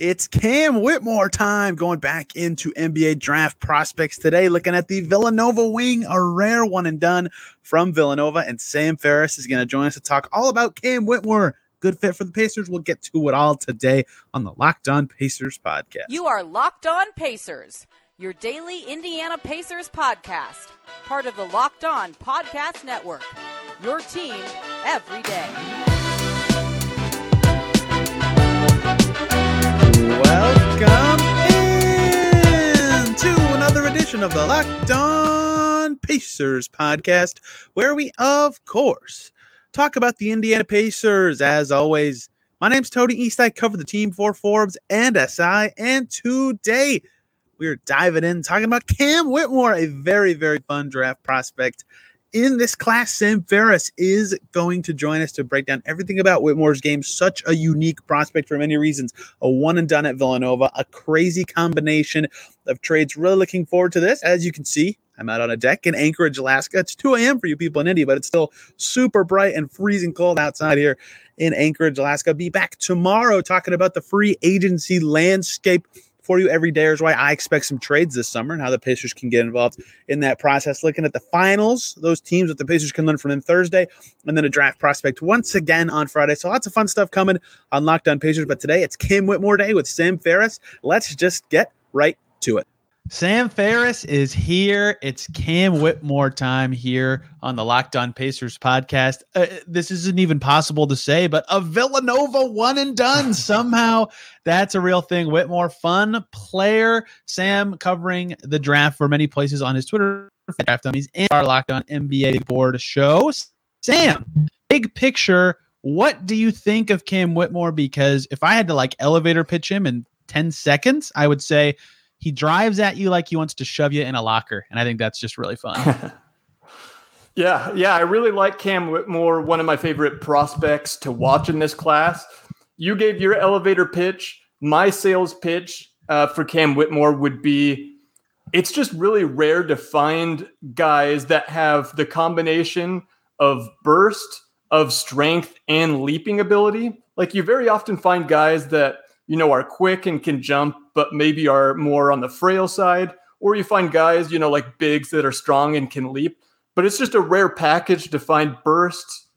It's Cam Whitmore time going back into NBA draft prospects today, looking at the Villanova wing, a rare one and done from Villanova. And Sam Ferris is going to join us to talk all about Cam Whitmore. Good fit for the Pacers. We'll get to it all today on the Locked On Pacers podcast. You are Locked On Pacers, your daily Indiana Pacers podcast, part of the Locked On Podcast Network. Your team every day. Edition of the Locked On Pacers podcast, where we, of course, talk about the Indiana Pacers. As always, my name's Tony East. I cover the team for Forbes and SI, and today we are diving in talking about Cam Whitmore, a very, very fun draft prospect in this class, Sam Ferris is going to join us to break down everything about Whitmore's game. Such a unique prospect for many reasons. A one and done at Villanova, a crazy combination of trades. Really looking forward to this. As you can see, I'm out on a deck in Anchorage, Alaska. It's 2 a.m. for you people in India, but it's still super bright and freezing cold outside here in Anchorage, Alaska. Be back tomorrow talking about the free agency landscape for you every day is why I expect some trades this summer and how the Pacers can get involved in that process. Looking at the finals, those teams that the Pacers can learn from them Thursday, and then a draft prospect once again on Friday. So lots of fun stuff coming on Locked On Pacers. But today it's Cam Whitmore Day with Sam Ferris. Let's just get right to it. Sam Ferris is here. It's Cam Whitmore time here on the Locked On Pacers podcast. Uh, this isn't even possible to say, but a Villanova one and done. Somehow that's a real thing. Whitmore, fun player. Sam covering the draft for many places on his Twitter. Draft dummies and our Locked On NBA board show. Sam, big picture. What do you think of Cam Whitmore? Because if I had to like elevator pitch him in 10 seconds, I would say – he drives at you like he wants to shove you in a locker, and I think that's just really fun. yeah, yeah, I really like Cam Whitmore, one of my favorite prospects to watch in this class. You gave your elevator pitch. My sales pitch uh, for Cam Whitmore would be it's just really rare to find guys that have the combination of burst, of strength, and leaping ability. Like you very often find guys that you know, are quick and can jump, but maybe are more on the frail side. Or you find guys, you know, like bigs that are strong and can leap. But it's just a rare package to find burst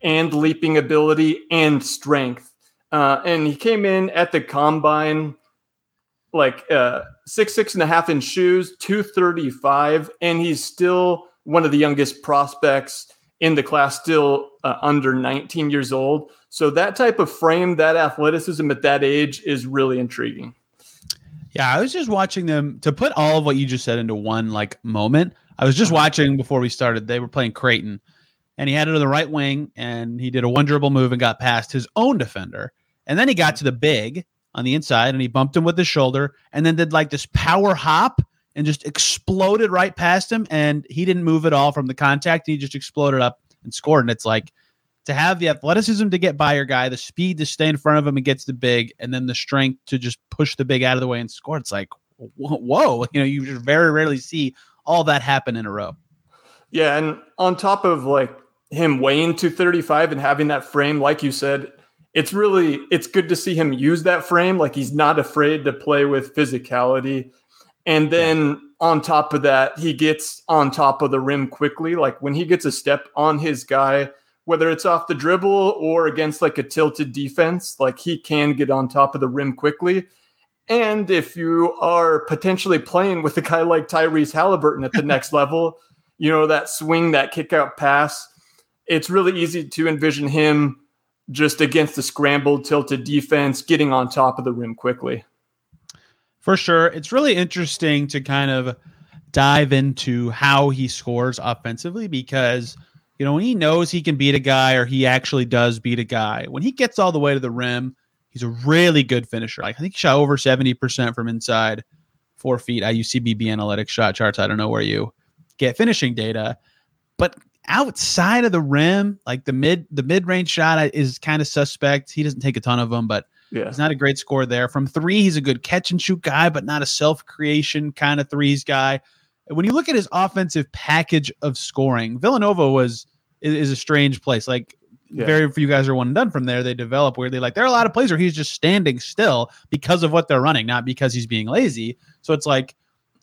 and leaping ability and strength. Uh, and he came in at the combine like uh, six, six and a half inch shoes, 235. And he's still one of the youngest prospects in the class, still uh, under 19 years old. So that type of frame, that athleticism at that age is really intriguing. Yeah, I was just watching them to put all of what you just said into one like moment. I was just uh-huh. watching before we started. They were playing Creighton, and he had it on the right wing, and he did a one dribble move and got past his own defender, and then he got to the big on the inside, and he bumped him with his shoulder, and then did like this power hop and just exploded right past him, and he didn't move at all from the contact. He just exploded up and scored, and it's like to have the athleticism to get by your guy, the speed to stay in front of him and gets the big, and then the strength to just push the big out of the way and score. It's like, whoa, you know, you just very rarely see all that happen in a row. Yeah, and on top of like him weighing 235 and having that frame, like you said, it's really it's good to see him use that frame. Like he's not afraid to play with physicality. And then yeah. on top of that, he gets on top of the rim quickly. Like when he gets a step on his guy, whether it's off the dribble or against like a tilted defense, like he can get on top of the rim quickly. And if you are potentially playing with a guy like Tyrese Halliburton at the next level, you know, that swing, that kick out pass, it's really easy to envision him just against the scrambled, tilted defense, getting on top of the rim quickly. For sure. It's really interesting to kind of dive into how he scores offensively because – you know, when he knows he can beat a guy or he actually does beat a guy, when he gets all the way to the rim, he's a really good finisher. Like, I think he shot over 70% from inside four feet. I use CBB analytics shot charts. I don't know where you get finishing data, but outside of the rim, like the mid the mid range shot is kind of suspect. He doesn't take a ton of them, but yeah. he's not a great score there. From three, he's a good catch and shoot guy, but not a self creation kind of threes guy. When you look at his offensive package of scoring, Villanova was is, is a strange place. Like Yeah. very few guys are one and done from there. They develop weirdly. Like there are a lot of plays where he's just standing still because of what they're running, not because he's being lazy. So it's like,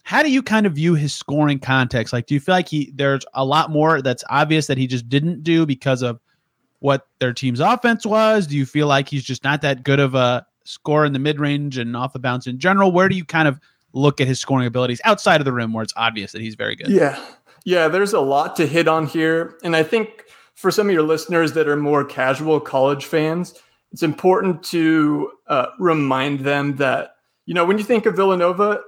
how do you kind of view his scoring context? Like, do you feel like he there's a lot more that's obvious that he just didn't do because of what their team's offense was? Do you feel like he's just not that good of a scorer in the mid range and off the bounce in general? Where do you kind of look at his scoring abilities outside of the rim where it's obvious that he's very good? Yeah. Yeah, there's a lot to hit on here. And I think for some of your listeners that are more casual college fans, it's important to uh, remind them that, you know, when you think of Villanova,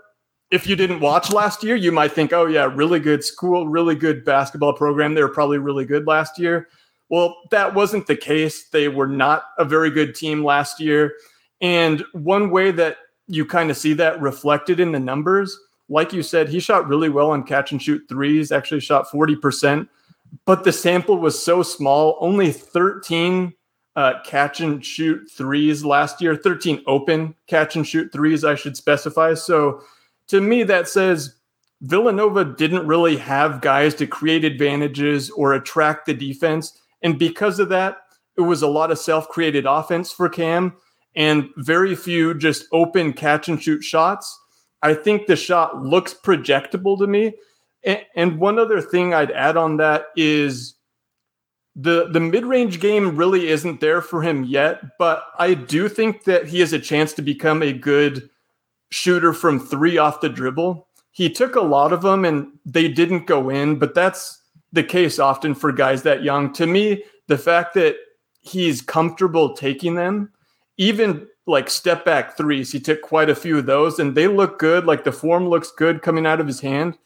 if you didn't watch last year, you might think, oh, yeah, really good school, really good basketball program. They were probably really good last year. Well, that wasn't the case. They were not a very good team last year. And one way that you kind of see that reflected in the numbers, like you said, he shot really well on catch and shoot threes, actually shot 40%, but the sample was so small, only 13 uh, catch and shoot threes last year, 13 open catch and shoot threes, I should specify. So to me, that says Villanova didn't really have guys to create advantages or attract the defense. And because of that, it was a lot of self created offense for Cam and very few just open catch and shoot shots. I think the shot looks projectable to me. And, one other thing I'd add on that is the the mid-range game really isn't there for him yet, but I do think that he has a chance to become a good shooter from 3 off the dribble. He took a lot of them and they didn't go in, but that's the case often for guys that young. To me, the fact that he's comfortable taking them, even like step back threes, he took quite a few of those and they look good. Like the form looks good coming out of his hand.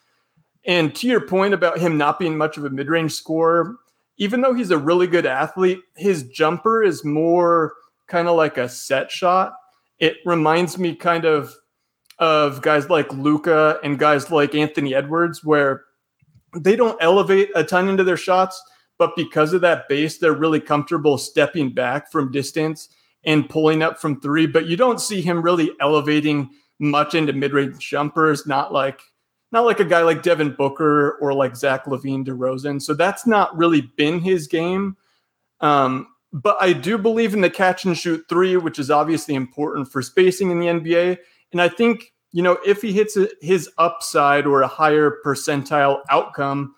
And to your point about him not being much of a mid range scorer, even though he's a really good athlete, his jumper is more kind of like a set shot. It reminds me kind of of guys like Luka and guys like Anthony Edwards, where they don't elevate a ton into their shots, but because of that base, they're really comfortable stepping back from distance and pulling up from three. But you don't see him really elevating much into mid-range jumpers, not like not like a guy like Devin Booker or like Zach LaVine DeRozan. So that's not really been his game. Um, but I do believe in the catch and shoot three, which is obviously important for spacing in the NBA. And I think, you know, if he hits a, his upside or a higher percentile outcome,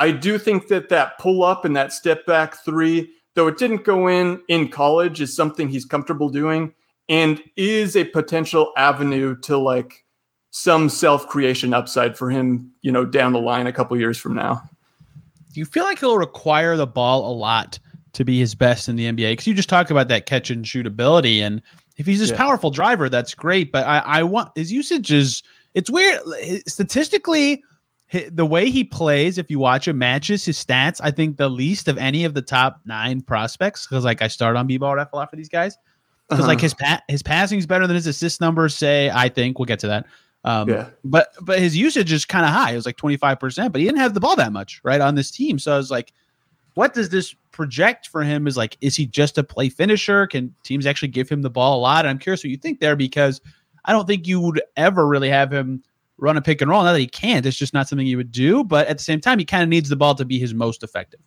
I do think that that pull up and that step back three, though it didn't go in in college, is something he's comfortable doing and is a potential avenue to like some self creation upside for him, you know, down the line a couple years from now. Do you feel like he'll require the ball a lot to be his best in the NBA? Because you just talked about that catch and shoot ability, and if he's this Yeah. powerful driver, that's great. But I, I want his usage is it's weird statistically. The way he plays, if you watch him, matches his stats. I think the least of any of the top nine prospects. Because like I start on b-ball ref a lot for these guys. Because Uh-huh. like his pa- his passing's better than his assist numbers say. I think we'll get to that. Um, Yeah. But but his usage is kind of high. It was like twenty five percent. But he didn't have the ball that much right on this team. So I was like, what does this project for him? Is like, is he just a play finisher? Can teams actually give him the ball a lot? And I'm curious what you think there because I don't think you would ever really have him run a pick and roll. Not that he can't. It's just not something he would do. But at the same time, he kind of needs the ball to be his most effective.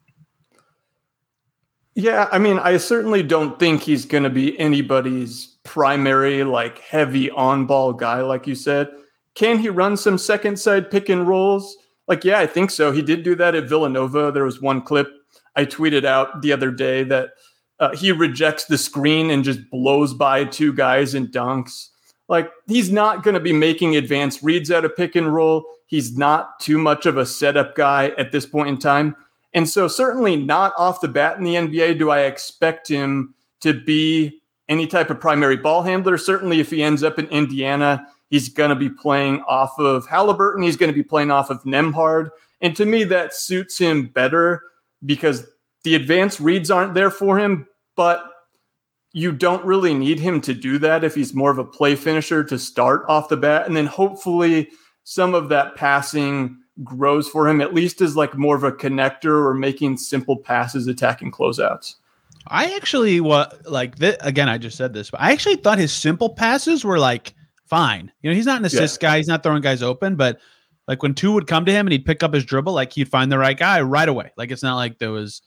Yeah, I mean, I certainly don't think he's going to be anybody's primary, like heavy on ball guy, like you said. Can he run some second side pick and rolls? Like, yeah, I think so. He did do that at Villanova. There was one clip I tweeted out the other day that uh, he rejects the screen and just blows by two guys and dunks. Like, he's not going to be making advanced reads out of pick and roll. He's not too much of a setup guy at this point in time. And so, certainly not off the bat in the NBA do I expect him to be any type of primary ball handler. Certainly, if he ends up in Indiana, he's going to be playing off of Halliburton. He's going to be playing off of Nembhard. And to me, that suits him better because the advanced reads aren't there for him, but you don't really need him to do that if he's more of a play finisher to start off the bat. And then hopefully some of that passing grows for him, at least as like more of a connector or making simple passes, attacking closeouts. I actually what like th- again. I just said this, but I actually thought his simple passes were like fine. You know, he's not an assist guy. He's not throwing guys open, but like when two would come to him and he'd pick up his dribble, like he'd find the right guy right away. Like it's not like there was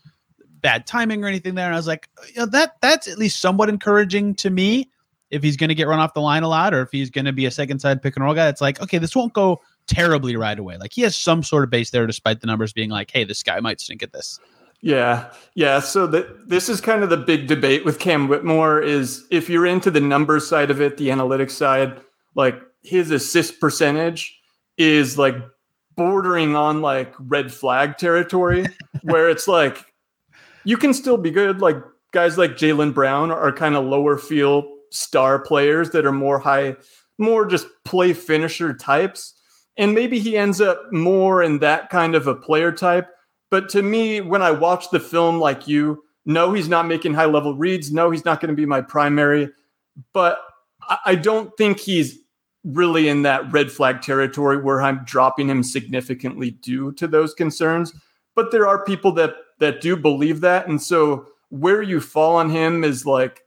bad timing or anything there. And I was like, you know, that that's at least somewhat encouraging to me. If he's going to get run off the line a lot, or if he's going to be a second side pick and roll guy, it's like, okay, this won't go terribly right away. Like he has some sort of base there, despite the numbers being like, hey, this guy might stink at this. Yeah, yeah. So that this is kind of the big debate with Cam Whitmore is if you're into the numbers side of it, the analytics side, like his assist percentage is like bordering on like red flag territory, where it's like you can still be good. Like guys like Jaylen Brown are kind of lower field star players that are more high, more just play finisher types. And maybe he ends up more in that kind of a player type. But to me, when I watch the film like you, no, he's not making high level reads. No, he's not going to be my primary. But I don't think he's really in that red flag territory where I'm dropping him significantly due to those concerns. But there are people that that do believe that. And so where you fall on him is like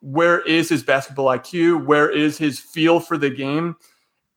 where is his basketball IQ? Where is his feel for the game?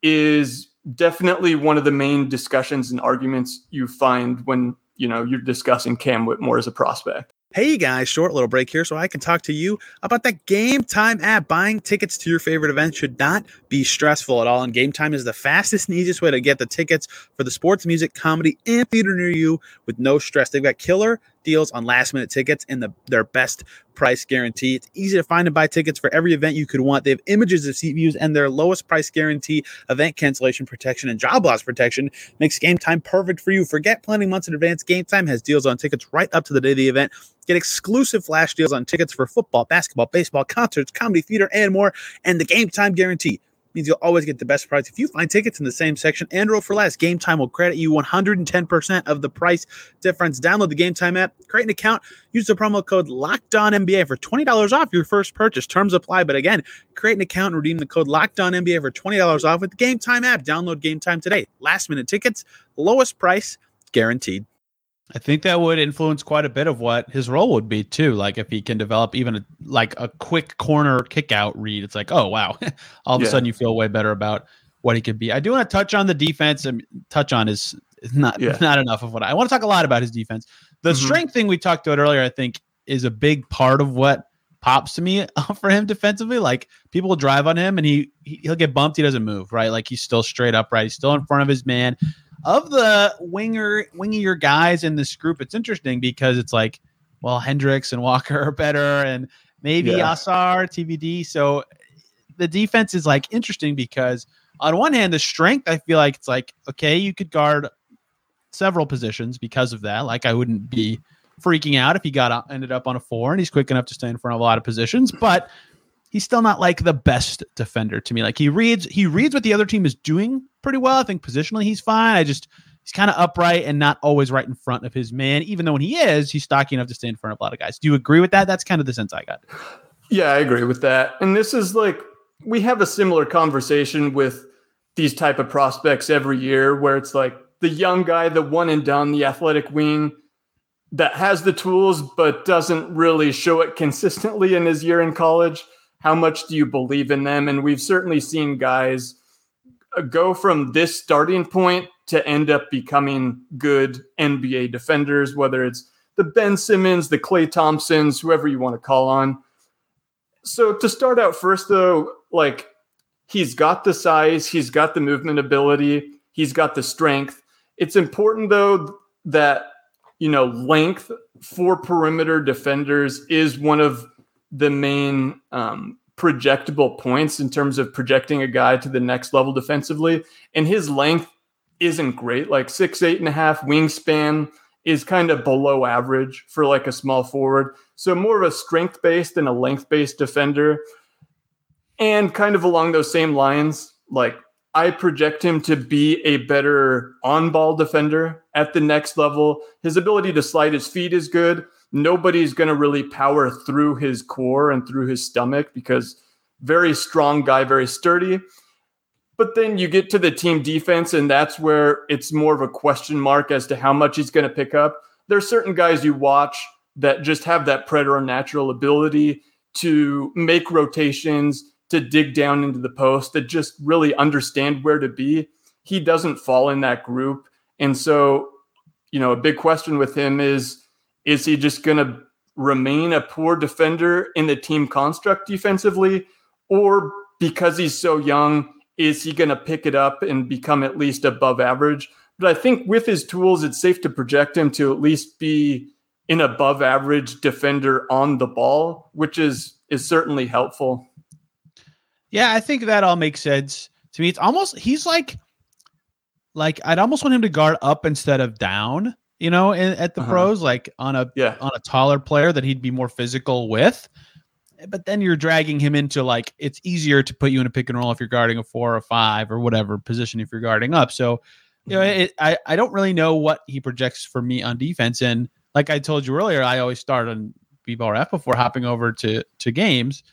Is definitely one of the main discussions and arguments you find when you know you're discussing Cam Whitmore as a prospect. Hey guys, short little break here so I can talk to you about that Gametime app. Buying tickets to your favorite event should not be stressful at all, and Gametime is the fastest and easiest way to get the tickets for the sports, music, comedy, and theater near you with no stress. They've got killer deals on last minute tickets and the, their best price guarantee. It's easy to find and buy tickets for every event you could want. They have images of seat views and their lowest price guarantee, event cancellation protection, and job loss protection makes Gametime perfect for you. Forget planning months in advance. Gametime has deals on tickets right up to the day of the event. Get exclusive flash deals on tickets for football, basketball, baseball, concerts, comedy, theater, and more. And the Gametime guarantee means you'll always get the best price. If you find tickets in the same section and roll for less, Gametime will credit you 110% of the price difference. Download the Gametime app, create an account, use the promo code LOCKEDONNBA for $20 off your first purchase. Terms apply, but again, create an account and redeem the code LOCKEDONNBA for $20 off with the Gametime app. Download Gametime today. Last minute tickets, lowest price guaranteed. I think that would influence quite a bit of what his role would be too. Like if he can develop even a, like a quick corner kick out read, it's like, oh wow, all of yeah. a sudden you feel way better about what he could be. I do want to touch on the defense and touch on is not yeah. not enough of what I, I, want to talk a lot about his defense. The mm-hmm. strength thing we talked about earlier, I think, is a big part of what pops to me for him defensively. Like people will drive on him and he he'll get bumped, he doesn't move, right? Like he's still straight upright, he's still in front of his man of the winger wingier guys in this group, it's interesting because it's like, well, Hendricks and Walker are better, and maybe yeah. Ausar, TBD. So the defense is like interesting because on one hand, the strength, I feel like it's like, okay, you could guard several positions because of that. Like I wouldn't be freaking out if he got uh, ended up on a four and he's quick enough to stay in front of a lot of positions, but he's still not like the best defender to me. Like he reads he reads what the other team is doing pretty well. I think positionally he's fine. I just he's kind of upright and not always right in front of his man. Even though when he is, he's stocky enough to stay in front of a lot of guys. Do you agree with that? That's kind of the sense I got. Yeah, I agree with that. And this is like we have a similar conversation with these type of prospects every year where it's like the young guy, the one and done, the athletic wing that has the tools but doesn't really show it consistently in his year in college how much do you believe in them? And we've certainly seen guys go from this starting point to end up becoming good NBA defenders, whether it's the Ben Simmons, the Klay Thompsons, whoever you want to call on. So to start out first, though, like he's got the size, he's got the movement ability, he's got the strength. It's important though that you know length for perimeter defenders is one of the main um, projectable points in terms of projecting a guy to the next level defensively. And his length isn't great. Like six, eight and a half wingspan is kind of below average for like a small forward. So more of a strength based and a length based defender. And kind of along those same lines, like I project him to be a better on ball defender at the next level. His ability to slide his feet is good nobody's going to really power through his core and through his stomach because very strong guy, very sturdy. But then you get to the team defense, and that's where it's more of a question mark as to how much he's going to pick up. There's certain guys you watch that just have that preternatural ability to make rotations, to dig down into the post, that just really understand where to be. He doesn't fall in that group. And so, you know, a big question with him is Is he just going to remain a poor defender in the team construct defensively? Or because he's so young, is he going to pick it up and become at least above average? But I think with his tools, it's safe to project him to at least be an above average defender on the ball, which is is certainly helpful. Yeah, I think that all makes sense to me. It's almost he's like like I'd almost want him to guard up instead of down, you know, in, at the Uh-huh. pros, like on a Yeah. on a taller player that he'd be more physical with. But then you're dragging him into like it's easier to put you in a pick and roll if you're guarding a four or five or whatever position if you're guarding up. So you know, Mm-hmm. it, I I don't really know what he projects for me on defense. And like I told you earlier, I always start on B-ball F before hopping over to to games.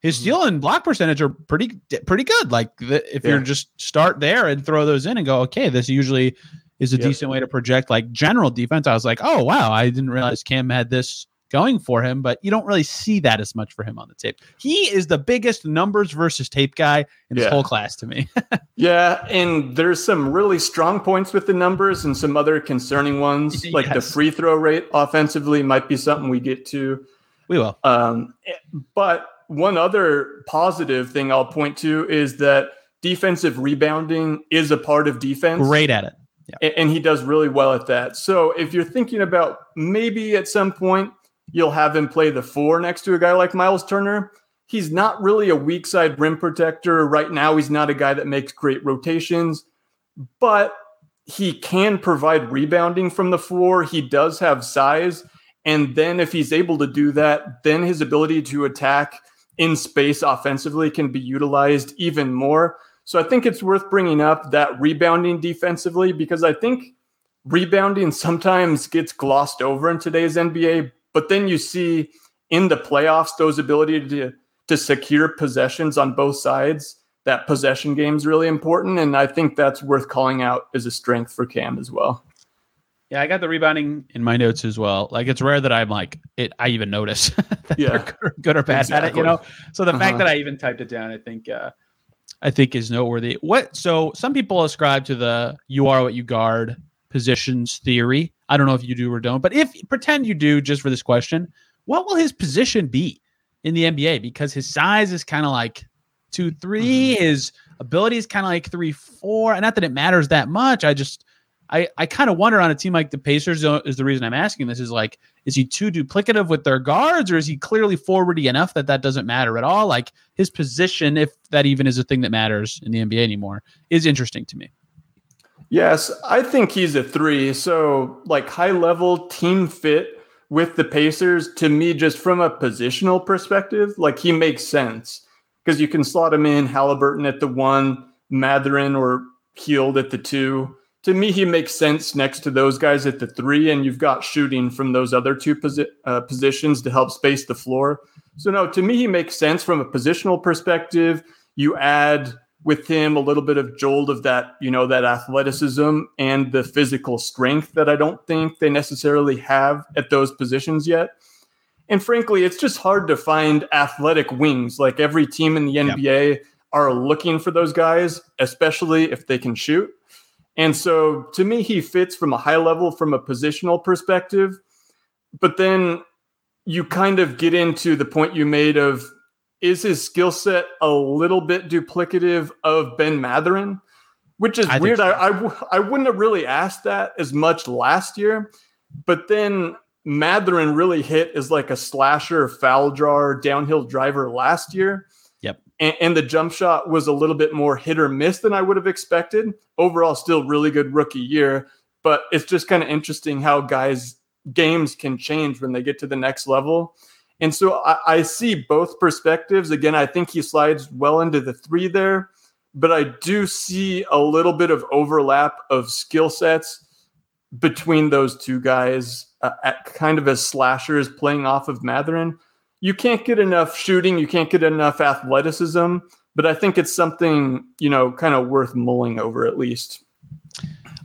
His Mhm. steal and block percentage are pretty pretty good. Like the, if you're just start there and throw those in and go, okay, this usually is a Yep. decent way to project like general defense. I was like, oh wow, I didn't realize Cam had this going for him, but you don't really see that as much for him on the tape. He is the biggest numbers versus tape guy in this Yeah. whole class to me. Yeah, and there's some really strong points with the numbers and some other concerning ones, like the free throw rate offensively might be something we get to. we will. Um, but one other positive thing I'll point to is that defensive rebounding is a part of defense. Great at it. A- and he does really well at that. So if you're thinking about maybe at some point you'll have him play the four next to a guy like Myles Turner, he's not really a weak side rim protector right now. He's not a guy that makes great rotations, but he can provide rebounding from the floor. He does have size, and then if he's able to do that, then his ability to attack in space offensively can be utilized even more. So I think it's worth bringing up that rebounding defensively because I think rebounding sometimes gets glossed over in today's NBA, but then you see in the playoffs those ability to to secure possessions on both sides. That possession game is really important, and I think that's worth calling out as a strength for Cam as well. Yeah, I got the rebounding in my notes as well. Like it's rare that I'm like it. I even notice that Yeah. they're good or, bad at it. You know. So the fact Uh-huh. that I even typed it down, I think, uh, I think is noteworthy. What? So some people ascribe to the "you are what you guard" positions theory. I don't know if you do or don't, but if pretend you do, just for this question, what will his position be in the NBA? Because his size is kind of like two, three. Mm-hmm. His ability is kind of like three, four. And not that it matters that much. I just I, I kind of wonder on a team like the Pacers is the reason I'm asking this is like, is he too duplicative with their guards or is he clearly forwardy enough that that doesn't matter at all? Like his position, if that even is a thing that matters in the NBA anymore, is interesting to me. Yes, I think he's a three. So, like high level team fit with the Pacers, to me, just from a positional perspective, like he makes sense because you can slot him in Halliburton at the one, Mathurin or Hield at the two. To me, he makes sense next to those guys at the three, and you've got shooting from those other two posi- uh, positions to help space the floor. So, no, to me, he makes sense from a positional perspective. You add with him a little bit of jolt of that, you know, that athleticism and the physical strength that I don't think they necessarily have at those positions yet. And frankly, it's just hard to find athletic wings. Like every team in the NBA are looking for those guys, especially if they can shoot. And so to me, he fits from a high level from a positional perspective. But then you kind of get into the point you made of is his skill set a little bit duplicative of Ben Mathurin? Which is I weird. so. I, I, w- I wouldn't have really asked that as much last year. But then Mathurin really hit as like a slasher, foul drawer, downhill driver last year. And, and the jump shot was a little bit more hit or miss than I would have expected. Overall, still really good rookie year. But it's just kind of interesting how guys' games can change when they get to the next level. And so I, I see both perspectives. Again, I think he slides well into the three there, but I do see a little bit of overlap of skill sets between those two guys uh, at kind of as slashers playing off of Mathurin. You can't get enough shooting, you can't get enough athleticism, but I think it's something, you know, kind of worth mulling over at least.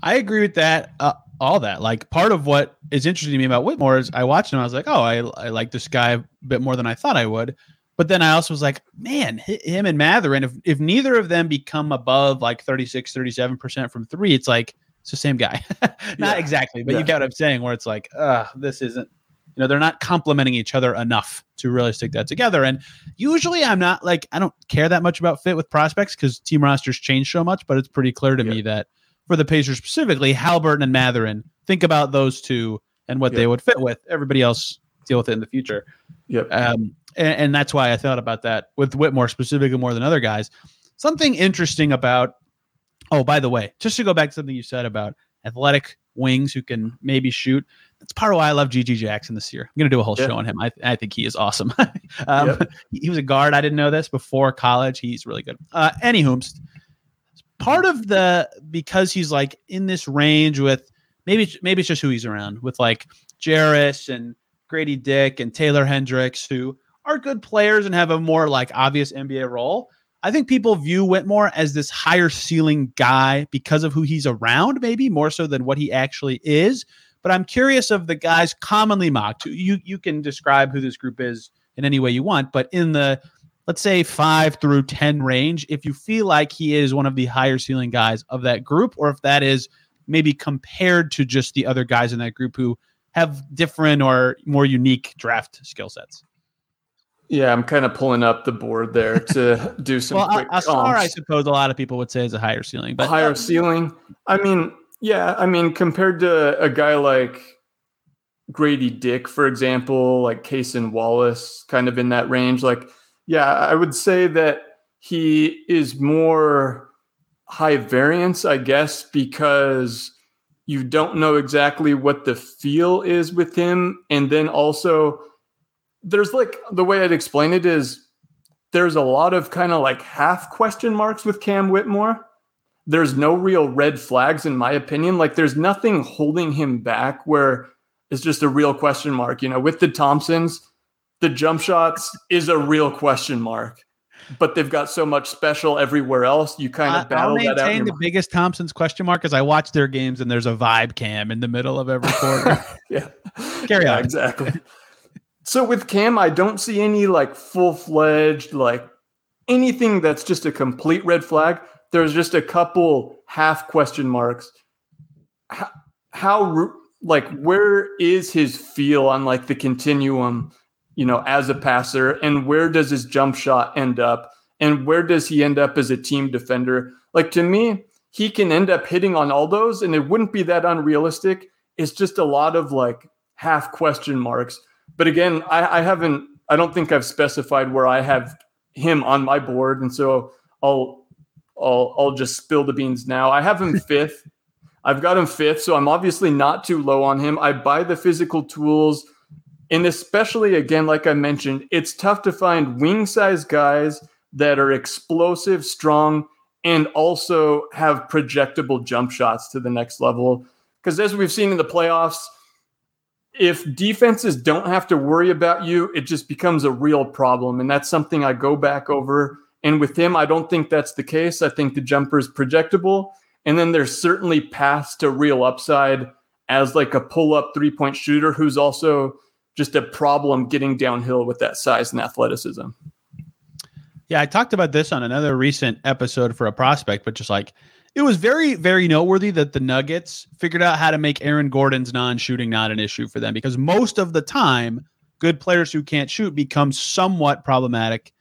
I agree with that. Uh, all that. Like part of what is interesting to me about Whitmore is I watched him. I was like, oh, I, I like this guy a bit more than I thought I would. But then I also was like, man, him and Mathurin, if, if neither of them become above like 36, 37% from three, it's like, it's the same guy. Not Yeah. exactly, but Yeah. you get what I'm saying, where it's like, uh, this isn't You know, they're not complementing each other enough to really stick that together. And usually I'm not like, I don't care that much about fit with prospects because team rosters change so much, but it's pretty clear to me that for the Pacers specifically, Halliburton and Mathurin think about those two and what they would fit with. Everybody else deal with it in the future. Yep. Um, and, and that's why I thought about that with Whitmore specifically more than other guys. Something interesting about, oh, by the way, just to go back to something you said about athletic wings who can maybe shoot. That's part of why I love GG Jackson this year. I'm going to do a whole Yeah. show on him. I, I think he is awesome. um, Yep. he, he was a guard. I didn't know this before college. He's really good. Uh, anywho, part of the because he's like in this range with maybe maybe it's just who he's around with like Jarace and Grady Dick and Taylor Hendricks who are good players and have a more like obvious NBA role. I think people view Whitmore as this higher ceiling guy because of who he's around, maybe more so than what he actually is. But I'm curious of the guys commonly mocked. You you can describe who this group is in any way you want, but in the let's say five through ten range, if you feel like he is one of the higher ceiling guys of that group, or if that is maybe compared to just the other guys in that group who have different or more unique draft skill sets. Yeah, I'm kind of pulling up the board there to do some well, quick a, a star, I suppose a lot of people would say is a higher ceiling, but higher ceiling. I mean, yeah, I mean, compared to a guy like Grady Dick, for example, like Kason Wallace, kind of in that range, like, yeah, I would say that he is more high variance, I guess, because you don't know exactly what the feel is with him. And then also, there's like the way I'd explain it is there's a lot of kind of like half question marks with Cam Whitmore there's no real red flags in my opinion. Like there's nothing holding him back where it's just a real question mark. You know, with the Thompsons, the jump shots is a real question mark. But they've got so much special everywhere else. You kind I- of I'll battle that out. in maintain your the biggest Thompson's question mark is I watch their games and there's a vibe cam in the middle of every quarter. yeah. Carry yeah, on. exactly. so with Cam, I don't see any like full fledged, like anything that's just a complete red flag. There's just a couple half question marks. How, how like where is his feel on like the continuum, you know, as a passer, and where does his jump shot end up, and where does he end up as a team defender? Like to me, he can end up hitting on all those, and it wouldn't be that unrealistic. It's just a lot of like half question marks. But again, I, I haven't. I don't think I've specified where I have him on my board, and so I'll I'll I'll just spill the beans now. I have him fifth. I've got him fifth, so I'm obviously not too low on him. I buy the physical tools, and especially again, like I mentioned, it's tough to find wing size guys that are explosive, strong, and also have projectable jump shots to the next level. Because as we've seen in the playoffs, if defenses don't have to worry about you, it just becomes a real problem. And that's something I go back over. And with him, I don't think that's the case. I think the jumper is projectable. And then there's certainly paths to real upside as like a pull up three point shooter who's also just a problem getting downhill with that size and athleticism. Yeah, I talked about this on another recent episode for a prospect, but just like it was very, very noteworthy that the Nuggets figured out how to make Aaron Gordon's non shooting not an issue for them because most of the time, good players who can't shoot become somewhat problematic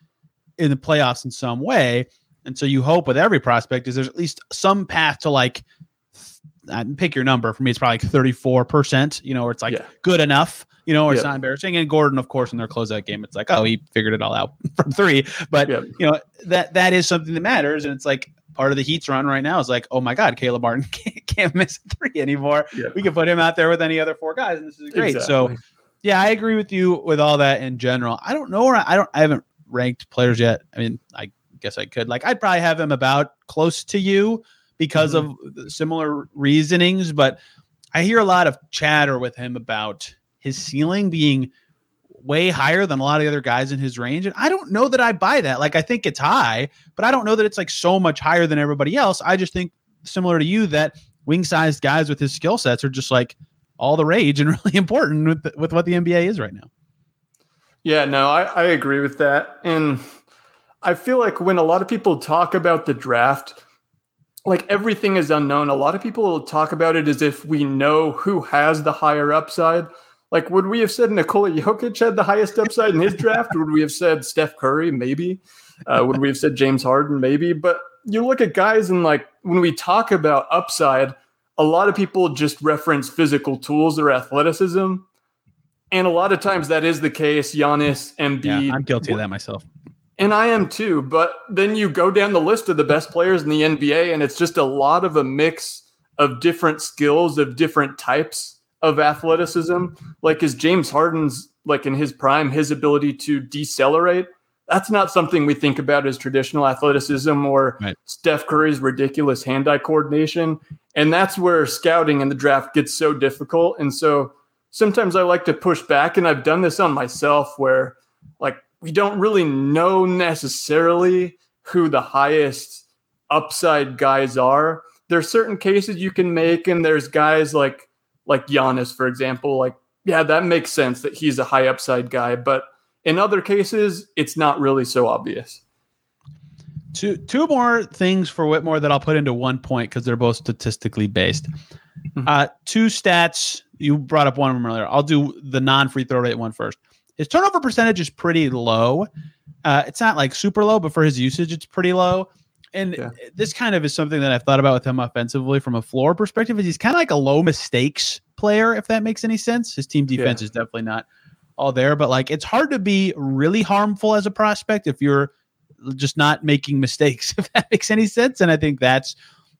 in the playoffs in some way. And so you hope with every prospect is there's at least some path to like pick your number. For me, it's probably like 34%, you know, where it's like Yeah. good enough, you know, or it's not embarrassing. And Gordon, of course, in their closeout game, it's like, oh, he figured it all out from three. But Yeah. you know, that that is something that matters. And it's like part of the Heat's run right now is like, oh my God, Caleb Martin can't, can't miss a three anymore. Yeah. We can put him out there with any other four guys, and this is great. So yeah, I agree with you with all that in general. I don't know where I, I don't I haven't ranked players yet. I mean, I guess I could. Like I'd probably have him about close to you because mm-hmm. of similar reasonings, but I hear a lot of chatter with him about his ceiling being way higher than a lot of the other guys in his range. And I don't know that I buy that. Like I think it's high, but I don't know that it's like so much higher than everybody else. I just think similar to you that wing sized guys with his skill sets are just like all the rage and really important with with what the NBA is right now. Yeah, no, I, I agree with that. And I feel like when a lot of people talk about the draft, like everything is unknown. A lot of people will talk about it as if we know who has the higher upside. Like, would we have said Nikola Jokic had the highest upside in his draft? Would we have said Steph Curry? Maybe. Uh, would we have said James Harden? Maybe. But you look at guys and like when we talk about upside, a lot of people just reference physical tools or athleticism. And a lot of times that is the case. Giannis, Embiid. Yeah, I'm guilty of that myself. And I am too. But then you go down the list of the best players in the NBA, and it's just a lot of a mix of different skills, of different types of athleticism. Like, is James Harden's, like in his prime, his ability to decelerate? That's not something we think about as traditional athleticism or Right. Steph Curry's ridiculous hand eye coordination. And that's where scouting in the draft gets so difficult. And so sometimes I like to push back, and I've done this on myself where, like, we don't really know necessarily who the highest upside guys are. There's certain cases you can make, and there's guys like like Giannis, for example. Like, yeah, that makes sense that he's a high upside guy, but in other cases, it's not really so obvious. Two two more things for Whitmore that I'll put into one point because they're both statistically based. Mhm. Uh, two stats. You brought up one of them earlier. I'll do the non free throw rate one first. His turnover percentage is pretty low. Uh, it's not like super low, but for his usage, it's pretty low. And Yeah. this kind of is something that I've thought about with him offensively from a floor perspective. Is he's kind of like a low mistakes player, if that makes any sense. His team defense is definitely not all there, but like it's hard to be really harmful as a prospect if you're just not making mistakes, if that makes any sense. And I think that's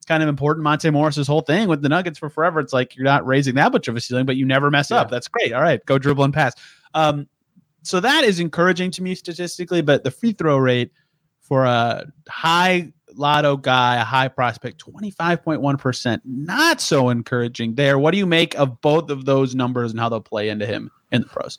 kind of important. Monte Morris's whole thing with the Nuggets for forever. It's like you're not raising that much of a ceiling, but you never mess up. That's great. All right, go dribble and pass. Um, so that is encouraging to me statistically, but the free throw rate for a high lotto guy, a high prospect, 25.1%, not so encouraging there. What do you make of both of those numbers and how they'll play into him in the pros?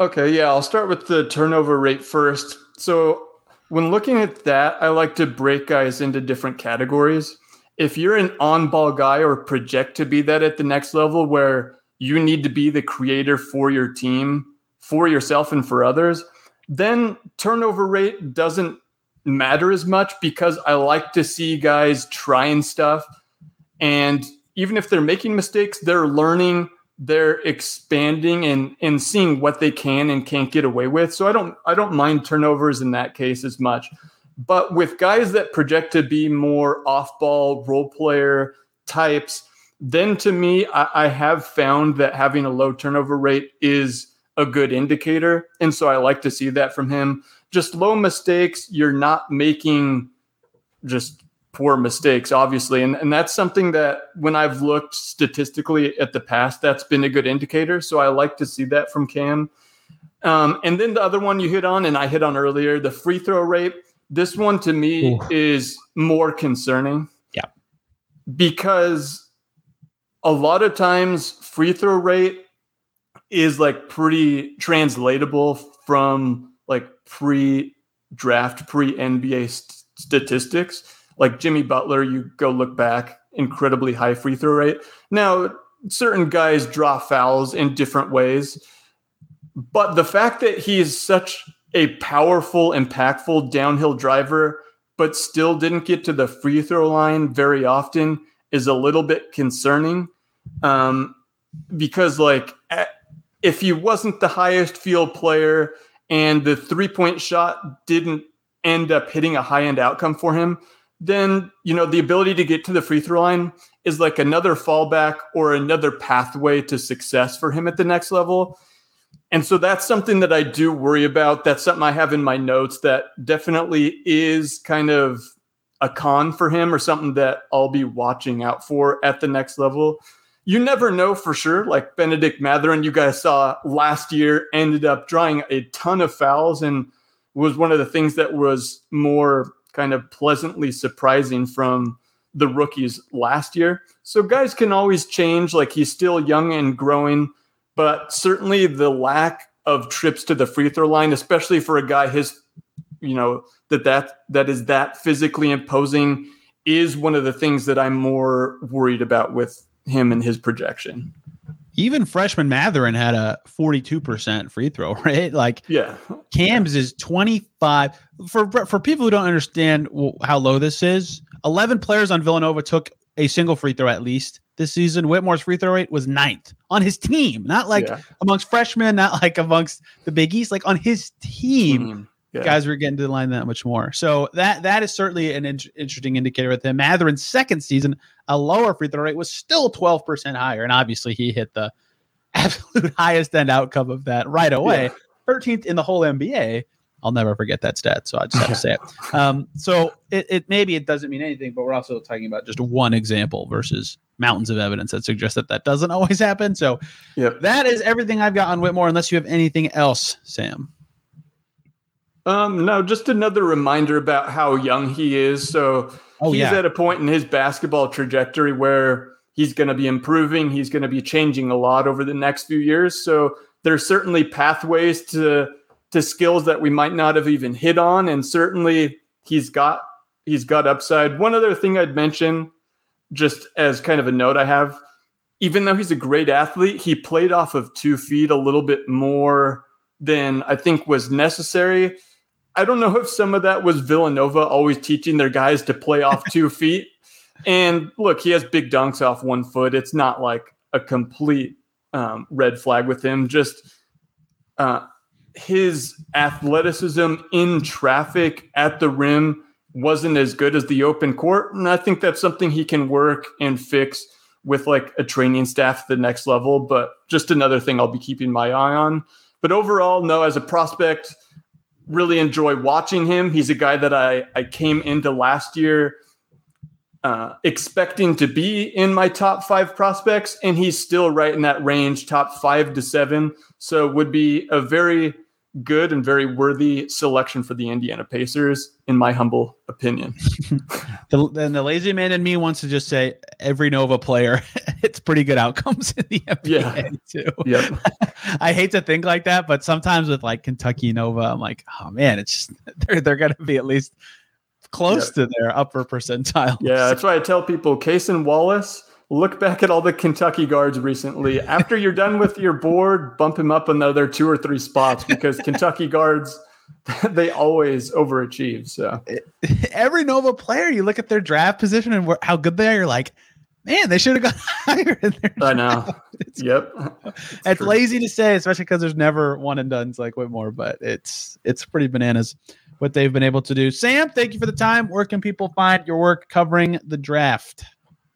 Okay, yeah, I'll start with the turnover rate first. So, when looking at that, I like to break guys into different categories. If you're an on ball guy or project to be that at the next level where you need to be the creator for your team, for yourself, and for others, then turnover rate doesn't matter as much because I like to see guys trying stuff. And even if they're making mistakes, they're learning they're expanding and and seeing what they can and can't get away with. So I don't I don't mind turnovers in that case as much. But with guys that project to be more off-ball role player types, then to me, I, I have found that having a low turnover rate is a good indicator. And so I like to see that from him. Just low mistakes, you're not making just poor mistakes, obviously. And, and that's something that when I've looked statistically at the past, that's been a good indicator. So I like to see that from Cam. Um, and then the other one you hit on, and I hit on earlier, the free throw rate. This one to me Ooh. is more concerning. Yeah. Because a lot of times free throw rate is like pretty translatable from like pre draft, pre NBA st- statistics. Like Jimmy Butler, you go look back, incredibly high free throw rate. Now, certain guys draw fouls in different ways, but the fact that he is such a powerful, impactful downhill driver, but still didn't get to the free throw line very often is a little bit concerning. Um, because, like, at, if he wasn't the highest field player and the three point shot didn't end up hitting a high end outcome for him, then you know the ability to get to the free throw line is like another fallback or another pathway to success for him at the next level. And so that's something that I do worry about. That's something I have in my notes that definitely is kind of a con for him or something that I'll be watching out for at the next level. You never know for sure. Like Bennedict Mathurin, you guys saw last year, ended up drawing a ton of fouls and was one of the things that was more kind of pleasantly surprising from the rookies last year. So guys can always change. Like he's still young and growing, but certainly the lack of trips to the free throw line, especially for a guy his, you know, that that that is that physically imposing, is one of the things that I'm more worried about with him and his projection. Even freshman Mathurin had a 42% free throw rate. Like Yeah, Cam's is 25 for for people who don't understand how low this is. 11 players on Villanova took a single free throw at least this season. Whitmore's free throw rate was ninth on his team, not like Yeah. amongst freshmen, not like amongst the Big East, like on his team. Mhm. Yeah. Guys were getting to the line that much more. So that that is certainly an in- interesting indicator with him. Mathurin's second season, a lower free throw rate was still 12% higher. And obviously he hit the absolute highest end outcome of that right away. Yeah. 13th in the whole NBA. I'll never forget that stat. So I just have to say it. Um, so it, it maybe it doesn't mean anything, but we're also talking about just one example versus mountains of evidence that suggests that that doesn't always happen. So Yep. that is everything I've got on Whitmore, unless you have anything else, Sam. Um, no, just another reminder about how young he is. So Oh, he's yeah. at a point in his basketball trajectory where he's going to be improving. He's going to be changing a lot over the next few years. So there's certainly pathways to to skills that we might not have even hit on, and certainly he's got he's got upside. One other thing I'd mention, just as kind of a note I have, even though he's a great athlete, he played off of two feet a little bit more than I think was necessary. I don't know if some of that was Villanova always teaching their guys to play off two feet. And look, he has big dunks off one foot. It's not like a complete um, red flag with him. Just uh, his athleticism in traffic at the rim wasn't as good as the open court. And I think that's something he can work and fix with like a training staff at the next level. But just another thing I'll be keeping my eye on. But overall, no, as a prospect, really enjoy watching him. He's a guy that I, I came into last year uh, expecting to be in my top five prospects, and he's still right in that range, top five to seven. So would be a very good and very worthy selection for the Indiana Pacers, in my humble opinion. The, then the lazy man in me wants to just say every Nova player, it's pretty good outcomes in the NBA Yeah. too. Yep. I hate to think like that, but sometimes with like Kentucky Nova, I'm like, oh man, it's just they're they're gonna be at least close to their upper percentile. Yeah, that's why I tell people, Cason Wallace, look back at all the Kentucky guards recently. After you're done with your board, bump him up another two or three spots because Kentucky guards, they always overachieve. So every Nova player, you look at their draft position and how good they are, you're like, man, they should have got higher in their I know. It's, Yep. it's true. lazy to say, especially because there's never one and done's like Whitmore, but it's it's pretty bananas what they've been able to do. Sam, thank you for the time. Where can people find your work covering the draft?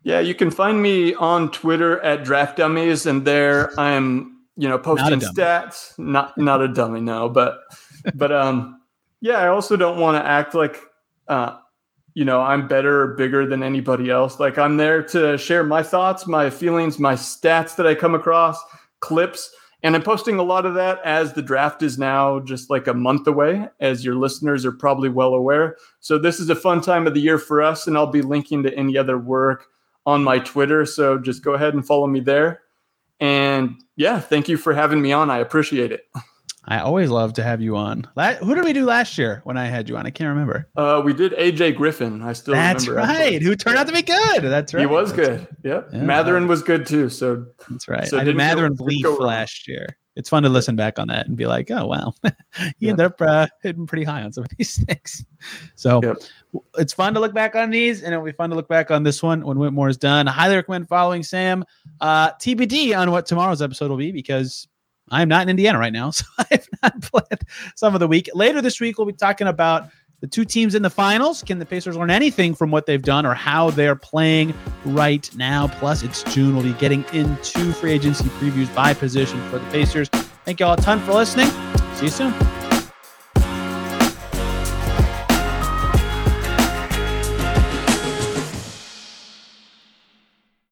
Yeah, you can find me on Twitter at Draft Dummies, and there I'm, you know, posting dummy. stats. Not not a dummy, no, but but um, yeah, I also don't want to act like, uh, you know, I'm better or bigger than anybody else. Like I'm there to share my thoughts, my feelings, my stats that I come across, clips, and I'm posting a lot of that as the draft is now just like a month away, as your listeners are probably well aware. So this is a fun time of the year for us, and I'll be linking to any other work on my Twitter. So just go ahead and follow me there. And yeah, thank you for having me on. I appreciate it. I always love to have you on. Who did we do last year when I had you on? I can't remember. Uh, we did AJ Griffin. I still That's remember. right. actually. Who turned out to be good. That's right. He was That's- good. Yep. Yeah. Mathurin was good too. So That's right. So I did didn't go- Mathurin didn't Bleef go wrong. last year. It's fun to listen back on that and be like, oh wow, he Yeah. ended up uh, hitting pretty high on some of these things. So Yep. it's fun to look back on these, and it'll be fun to look back on this one when Whitmore is done. I highly recommend following Sam. Uh, TBD on what tomorrow's episode will be because I'm not in Indiana right now, so I have not planned some of the week. Later this week, we'll be talking about the two teams in the finals. Can the Pacers learn anything from what they've done or how they're playing right now? Plus, it's June. We'll be getting into free agency previews by position for the Pacers. Thank you all a ton for listening. See you soon.